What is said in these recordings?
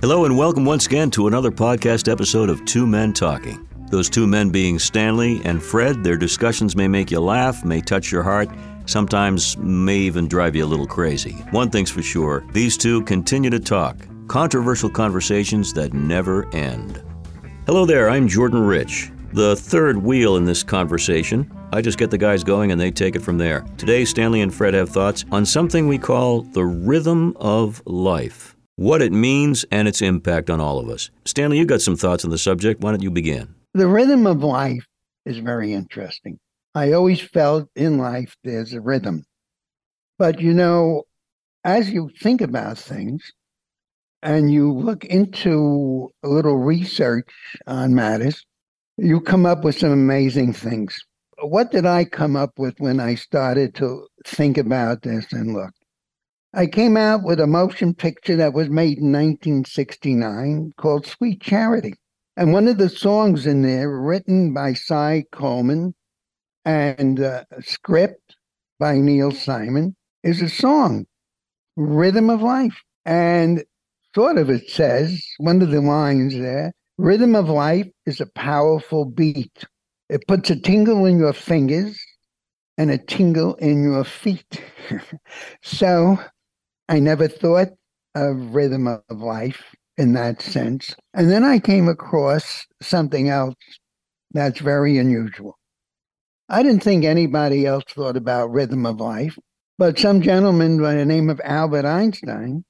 Hello, and welcome once again to another podcast episode of Two Men Talking. Those two men being Stanley and Fred, their discussions may make you laugh, may touch your heart, sometimes may even drive you a little crazy. One thing's for sure these two continue to talk, controversial conversations that never end. Hello there, I'm Jordan Rich, the third wheel in this conversation. I just get the guys going and they take it from there. Today, Stanley and Fred have thoughts on something we call the rhythm of life, what it means, and its impact on all of us. Stanley, you got some thoughts on the subject. Why don't you begin? The rhythm of life is very interesting. I always felt in life there's a rhythm. But you know, as you think about things and you look into a little research on matters, you come up with some amazing things. What did I come up with when I started to think about this and look? I came out with a motion picture that was made in 1969 called Sweet Charity. And one of the songs in there, written by Cy Coleman, and uh, script by Neil Simon is a song, Rhythm of Life. And sort of it says, one of the lines there, Rhythm of Life is a powerful beat. It puts a tingle in your fingers and a tingle in your feet. so I never thought of rhythm of life in that sense. And then I came across something else that's very unusual. I didn't think anybody else thought about rhythm of life, but some gentleman by the name of Albert Einstein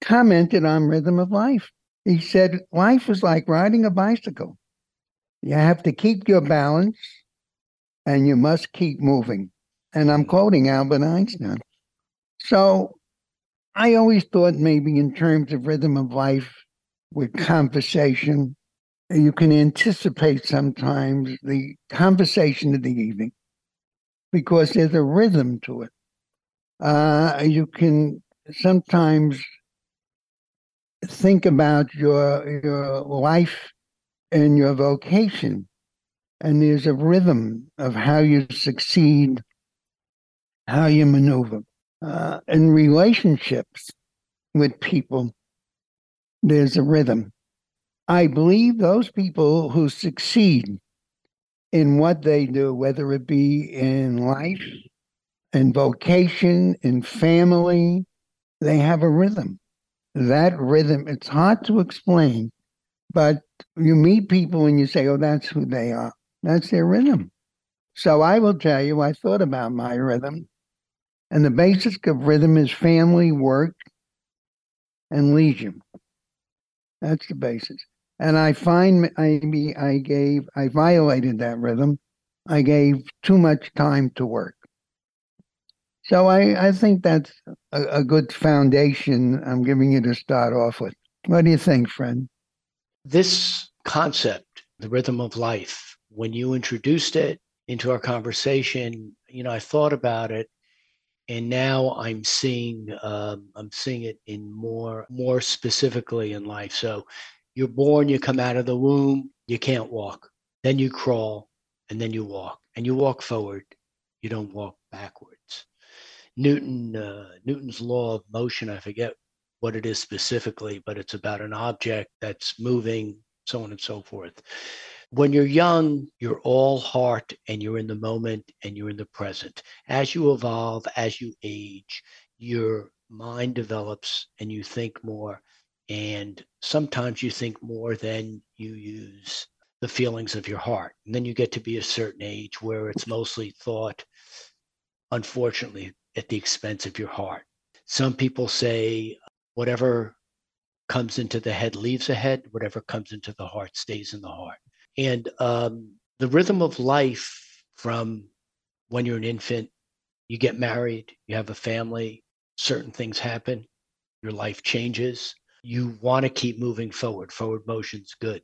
commented on rhythm of life. He said, Life is like riding a bicycle. You have to keep your balance and you must keep moving. And I'm quoting Albert Einstein. So I always thought maybe in terms of rhythm of life with conversation, you can anticipate sometimes the conversation of the evening because there's a rhythm to it. Uh, you can sometimes think about your your life and your vocation, and there's a rhythm of how you succeed, how you maneuver. Uh, in relationships with people, there's a rhythm. I believe those people who succeed in what they do, whether it be in life, in vocation, in family, they have a rhythm. That rhythm, it's hard to explain, but you meet people and you say, oh, that's who they are. That's their rhythm. So I will tell you, I thought about my rhythm. And the basic of rhythm is family, work, and leisure. That's the basis. And I find I I gave I violated that rhythm. I gave too much time to work. So I, I think that's a, a good foundation I'm giving you to start off with. What do you think, friend? This concept, the rhythm of life, when you introduced it into our conversation, you know, I thought about it and now I'm seeing um, I'm seeing it in more more specifically in life. So you're born, you come out of the womb, you can't walk. Then you crawl, and then you walk, and you walk forward. You don't walk backwards. Newton, uh, Newton's law of motion, I forget what it is specifically, but it's about an object that's moving, so on and so forth. When you're young, you're all heart and you're in the moment and you're in the present. As you evolve, as you age, your mind develops and you think more and sometimes you think more than you use the feelings of your heart. And then you get to be a certain age where it's mostly thought, unfortunately, at the expense of your heart. Some people say whatever comes into the head leaves the head, whatever comes into the heart stays in the heart. And um, the rhythm of life from when you're an infant, you get married, you have a family, certain things happen, your life changes you want to keep moving forward. Forward motion's good.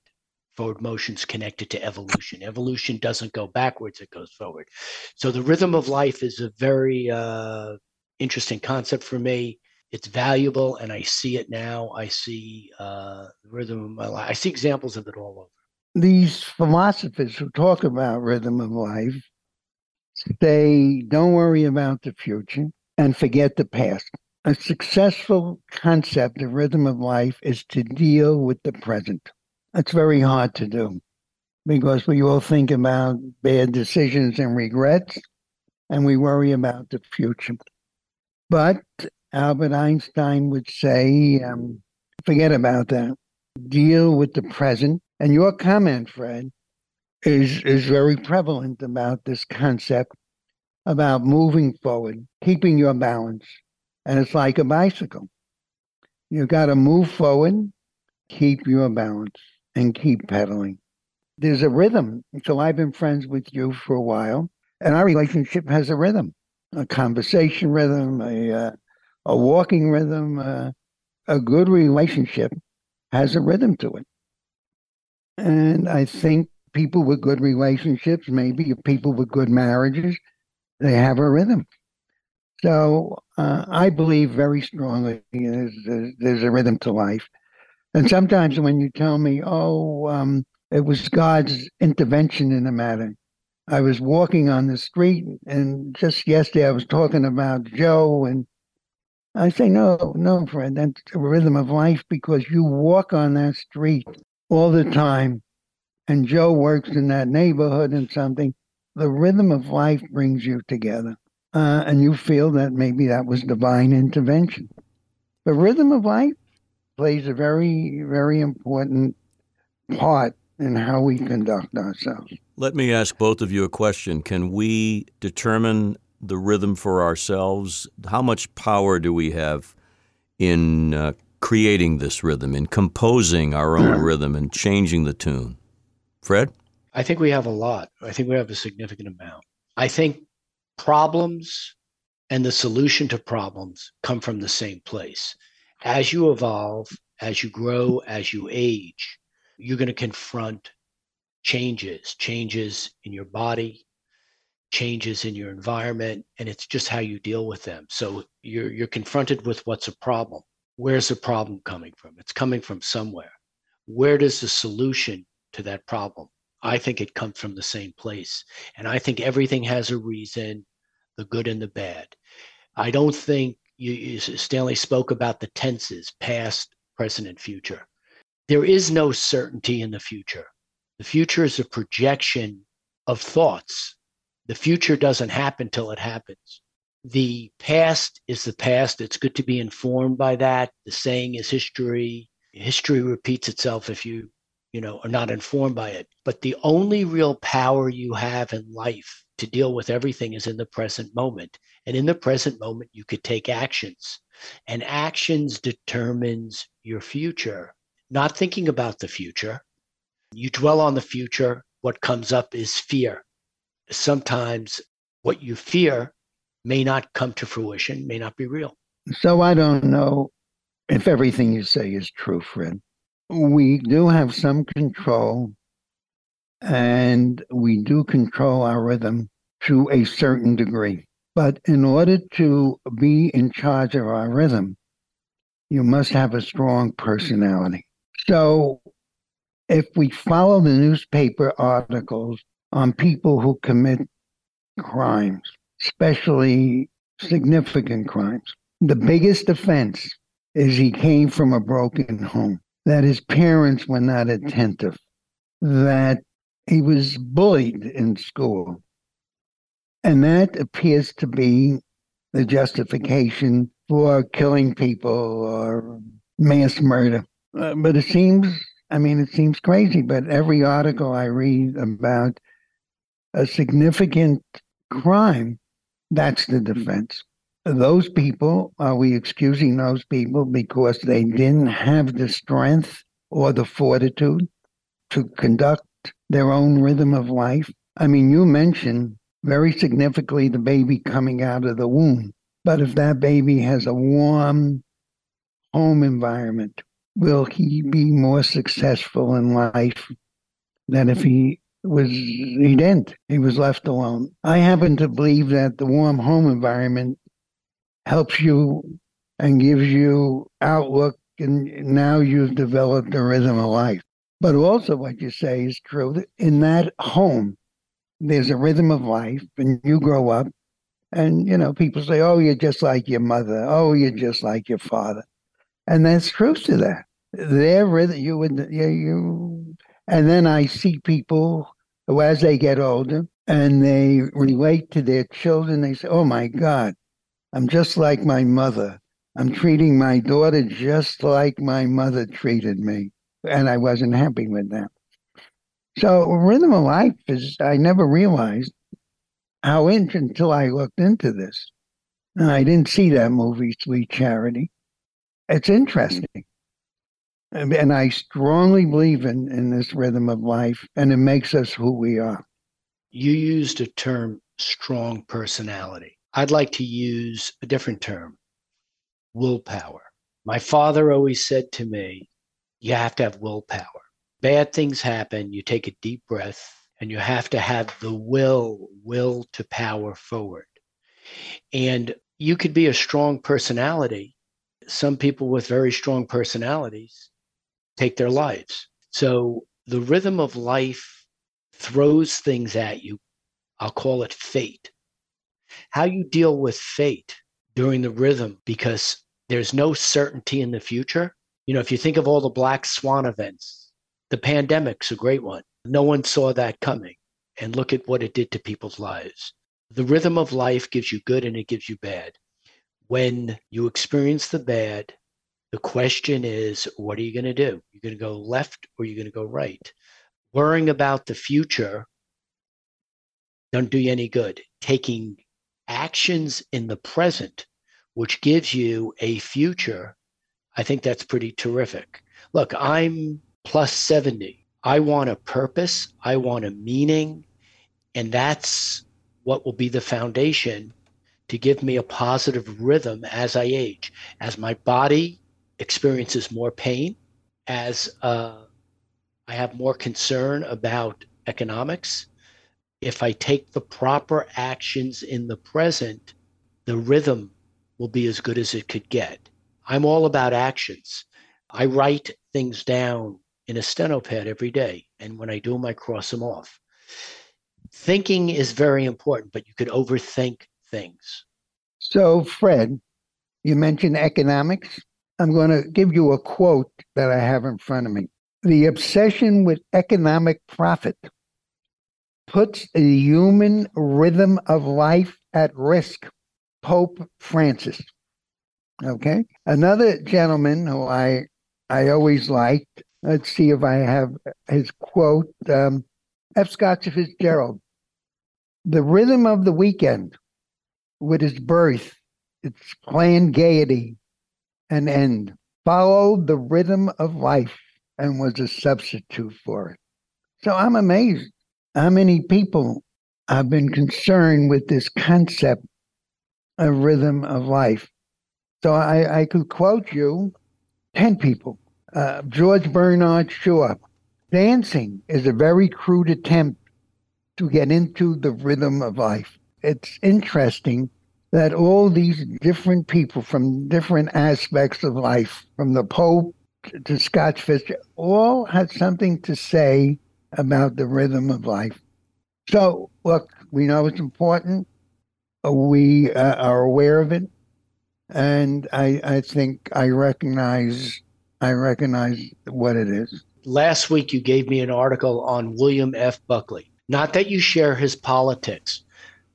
Forward motion's connected to evolution. Evolution doesn't go backwards, it goes forward. So the rhythm of life is a very uh, interesting concept for me. It's valuable, and I see it now. I see uh, the rhythm of my life. I see examples of it all over. These philosophers who talk about rhythm of life, they don't worry about the future and forget the past. a successful concept, the rhythm of life, is to deal with the present. That's very hard to do because we all think about bad decisions and regrets, and we worry about the future. But Albert Einstein would say, um, forget about that. Deal with the present. And your comment, Fred, is is very prevalent about this concept about moving forward, keeping your balance. And it's like a bicycle. You got to move forward, keep your balance, and keep pedaling. There's a rhythm. So I've been friends with you for a while, and our relationship has a rhythm, a conversation rhythm, a uh, a walking rhythm. Uh, a good relationship has a rhythm to it. And I think people with good relationships, maybe people with good marriages, they have a rhythm. So uh, I believe very strongly there's, there's, a rhythm to life. And sometimes when you tell me, oh, um, it was God's intervention in the matter. I was walking on the street, and just yesterday I was talking about Joe, and I say, no, no, friend, that's a rhythm of life because you walk on that street all the time, and Joe works in that neighborhood and something. The rhythm of life brings you together uh, and you feel that maybe that was divine intervention. The rhythm of life plays a very, very important part in how we conduct ourselves. Let me ask both of you a question. Can we determine the rhythm for ourselves? How much power do we have in uh, creating this rhythm, in composing our own rhythm and changing the tune? Fred? I think we have a lot. I think we have a significant amount. I think problems and the solution to problems come from the same place. As you evolve, as you grow, as you age, you're going to confront changes, changes in your body, changes in your environment, and it's just how you deal with them. So you're you're confronted with what's a problem. Where's the problem coming from? It's coming from somewhere. Where does the solution to that problem I think it comes from the same place. And I think everything has a reason, the good and the bad. I don't think you, you, Stanley spoke about the tenses, past, present, and future. There is no certainty in the future. The future is a projection of thoughts. The future doesn't happen till it happens. The past is the past. It's good to be informed by that. The saying is history. History repeats itself if you you know, are not informed by it. But the only real power you have in life to deal with everything is in the present moment. And in the present moment, you could take actions. And actions determines your future. Not thinking about the future. You dwell on the future. What comes up is fear. Sometimes what you fear may not come to fruition, may not be real. So I don't know if everything you say is true, Fred we do have some control and we do control our rhythm to a certain degree. But in order to be in charge of our rhythm, you must have a strong personality. So if we follow the newspaper articles on people who commit crimes, especially significant crimes, the biggest offense is he came from a broken home that his parents were not attentive, that he was bullied in school. And that appears to be the justification for killing people or mass murder. Uh, but it seems, I mean, it seems crazy, but every article I read about a significant crime, that's the defense those people, are we excusing those people because they didn't have the strength or the fortitude to conduct their own rhythm of life? I mean, you mentioned very significantly the baby coming out of the womb. But if that baby has a warm home environment, will he be more successful in life than if he was he didn't? He was left alone. I happen to believe that the warm home environment helps you and gives you outlook and now you've developed a rhythm of life but also what you say is true in that home there's a rhythm of life and you grow up And, you know, people say, oh, you're just like your mother. Oh, you're just like your father. And that's truth to that. They're rhythm, you would, you, you, and then I see people who, as they get older and they relate to their children, they say, oh my God, I'm just like my mother. I'm treating my daughter just like my mother treated me. And I wasn't happy with that. So, rhythm of life is, I never realized how in, until I looked into this. And I didn't see that movie, Sweet Charity. It's interesting. And, I strongly believe in, in this rhythm of life, and it makes us who we are. You used a term, strong personality. I'd like to use a different term, willpower. My father always said to me, you have to have willpower. Bad things happen, you take a deep breath, and you have to have the will, will to power forward. And you could be a strong personality. Some people with very strong personalities take their lives. So the rhythm of life throws things at you. I'll call it fate. How you deal with fate during the rhythm, because there's no certainty in the future. You know, if you think of all the black swan events, the pandemic's a great one. No one saw that coming. And look at what it did to people's lives. The rhythm of life gives you good and it gives you bad. When you experience the bad, the question is, what are you going to do? You're going to go left or you're going to go right. Worrying about the future don't do you any good. Taking actions in the present, which gives you a future, I think that's pretty terrific. Look, I'm plus 70. I want a purpose, I want a meaning, and that's what will be the foundation to give me a positive rhythm as I age. As my body experiences more pain, as uh, I have more concern about economics, if I take the proper actions in the present, the rhythm will be as good as it could get. I'm all about actions. I write things down in a steno pad every day, and when I do them, I cross them off. Thinking is very important, but you could overthink things. So, Fred, you mentioned economics. I'm going to give you a quote that I have in front of me. The obsession with economic profit puts the human rhythm of life at risk. Pope Francis. Okay. Another gentleman who I I always liked. Let's see if I have his quote. Um, F. Scott Fitzgerald. The rhythm of the weekend, with its birth, its planned gaiety, and end, followed the rhythm of life and was a substitute for it. So I'm amazed how many people have been concerned with this concept of rhythm of life. So I, I could quote you 10 people. Uh, George Bernard Shaw. Dancing is a very crude attempt to get into the rhythm of life. It's interesting that all these different people from different aspects of life, from the Pope to Scott Fisher, all had something to say about the rhythm of life. So, look, we know it's important. We uh, are aware of it, and I, I think I recognize I recognize what it is. Last week, you gave me an article on William F. Buckley. Not that you share his politics,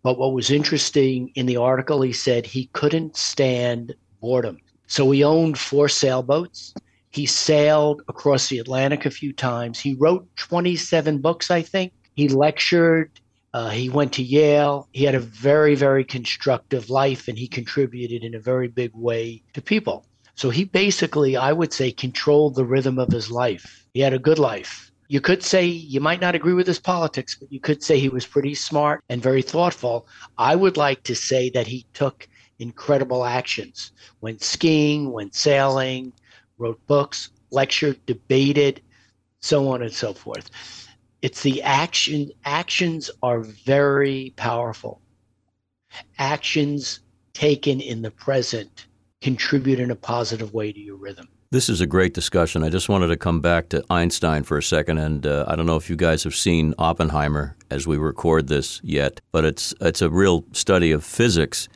but what was interesting in the article, he said he couldn't stand boredom. So he owned four sailboats. He sailed across the Atlantic a few times. He wrote 27 books, I think. He lectured. Uh, he went to Yale. He had a very, very constructive life and he contributed in a very big way to people. So he basically, I would say, controlled the rhythm of his life. He had a good life you could say you might not agree with his politics, but you could say he was pretty smart and very thoughtful. I would like to say that he took incredible actions, went skiing, went sailing, wrote books, lectured, debated, so on and so forth. It's the action, actions are very powerful. Actions taken in the present contribute in a positive way to your rhythm. This is a great discussion. I just wanted to come back to Einstein for a second, and uh, I don't know if you guys have seen Oppenheimer as we record this yet, but it's it's a real study of physics.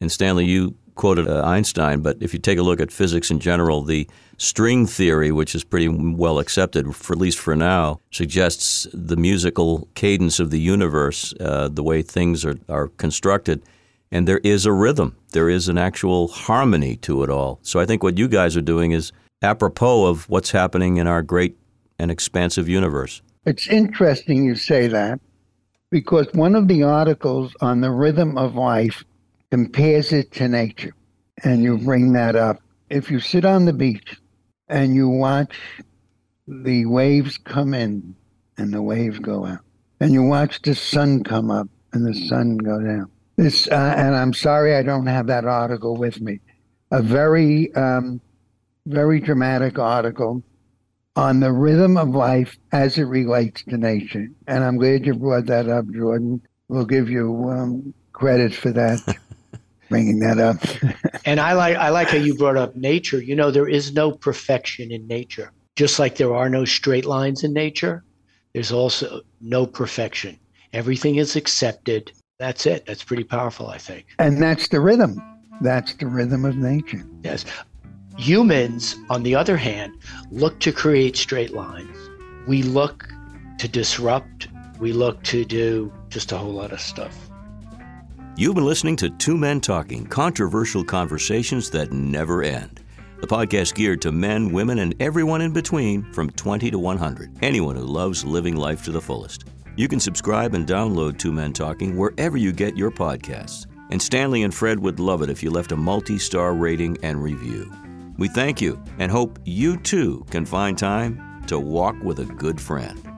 And Stanley, you quoted uh, Einstein, but if you take a look at physics in general, the string theory, which is pretty well accepted, for at least for now, suggests the musical cadence of the universe, uh, the way things are, are constructed and there is a rhythm. There is an actual harmony to it all. So I think what you guys are doing is apropos of what's happening in our great and expansive universe. It's interesting you say that because one of the articles on the rhythm of life compares it to nature. And you bring that up. If you sit on the beach and you watch the waves come in and the waves go out, and you watch the sun come up and the sun go down, this, uh, and I'm sorry I don't have that article with me. A very, um, very dramatic article on the rhythm of life as it relates to nature. And I'm glad you brought that up, Jordan. We'll give you um, credit for that, bringing that up. and I like I like how you brought up nature. You know, there is no perfection in nature. Just like there are no straight lines in nature, there's also no perfection. Everything is accepted that's it. That's pretty powerful, I think. And that's the rhythm. That's the rhythm of nature. Yes. Humans, on the other hand, look to create straight lines. We look to disrupt. We look to do just a whole lot of stuff. You've been listening to Two Men Talking, controversial conversations that never end. The podcast geared to men, women, and everyone in between from 20 to 100. Anyone who loves living life to the fullest. You can subscribe and download Two Men Talking wherever you get your podcasts. And Stanley and Fred would love it if you left a multi star rating and review. We thank you and hope you too can find time to walk with a good friend.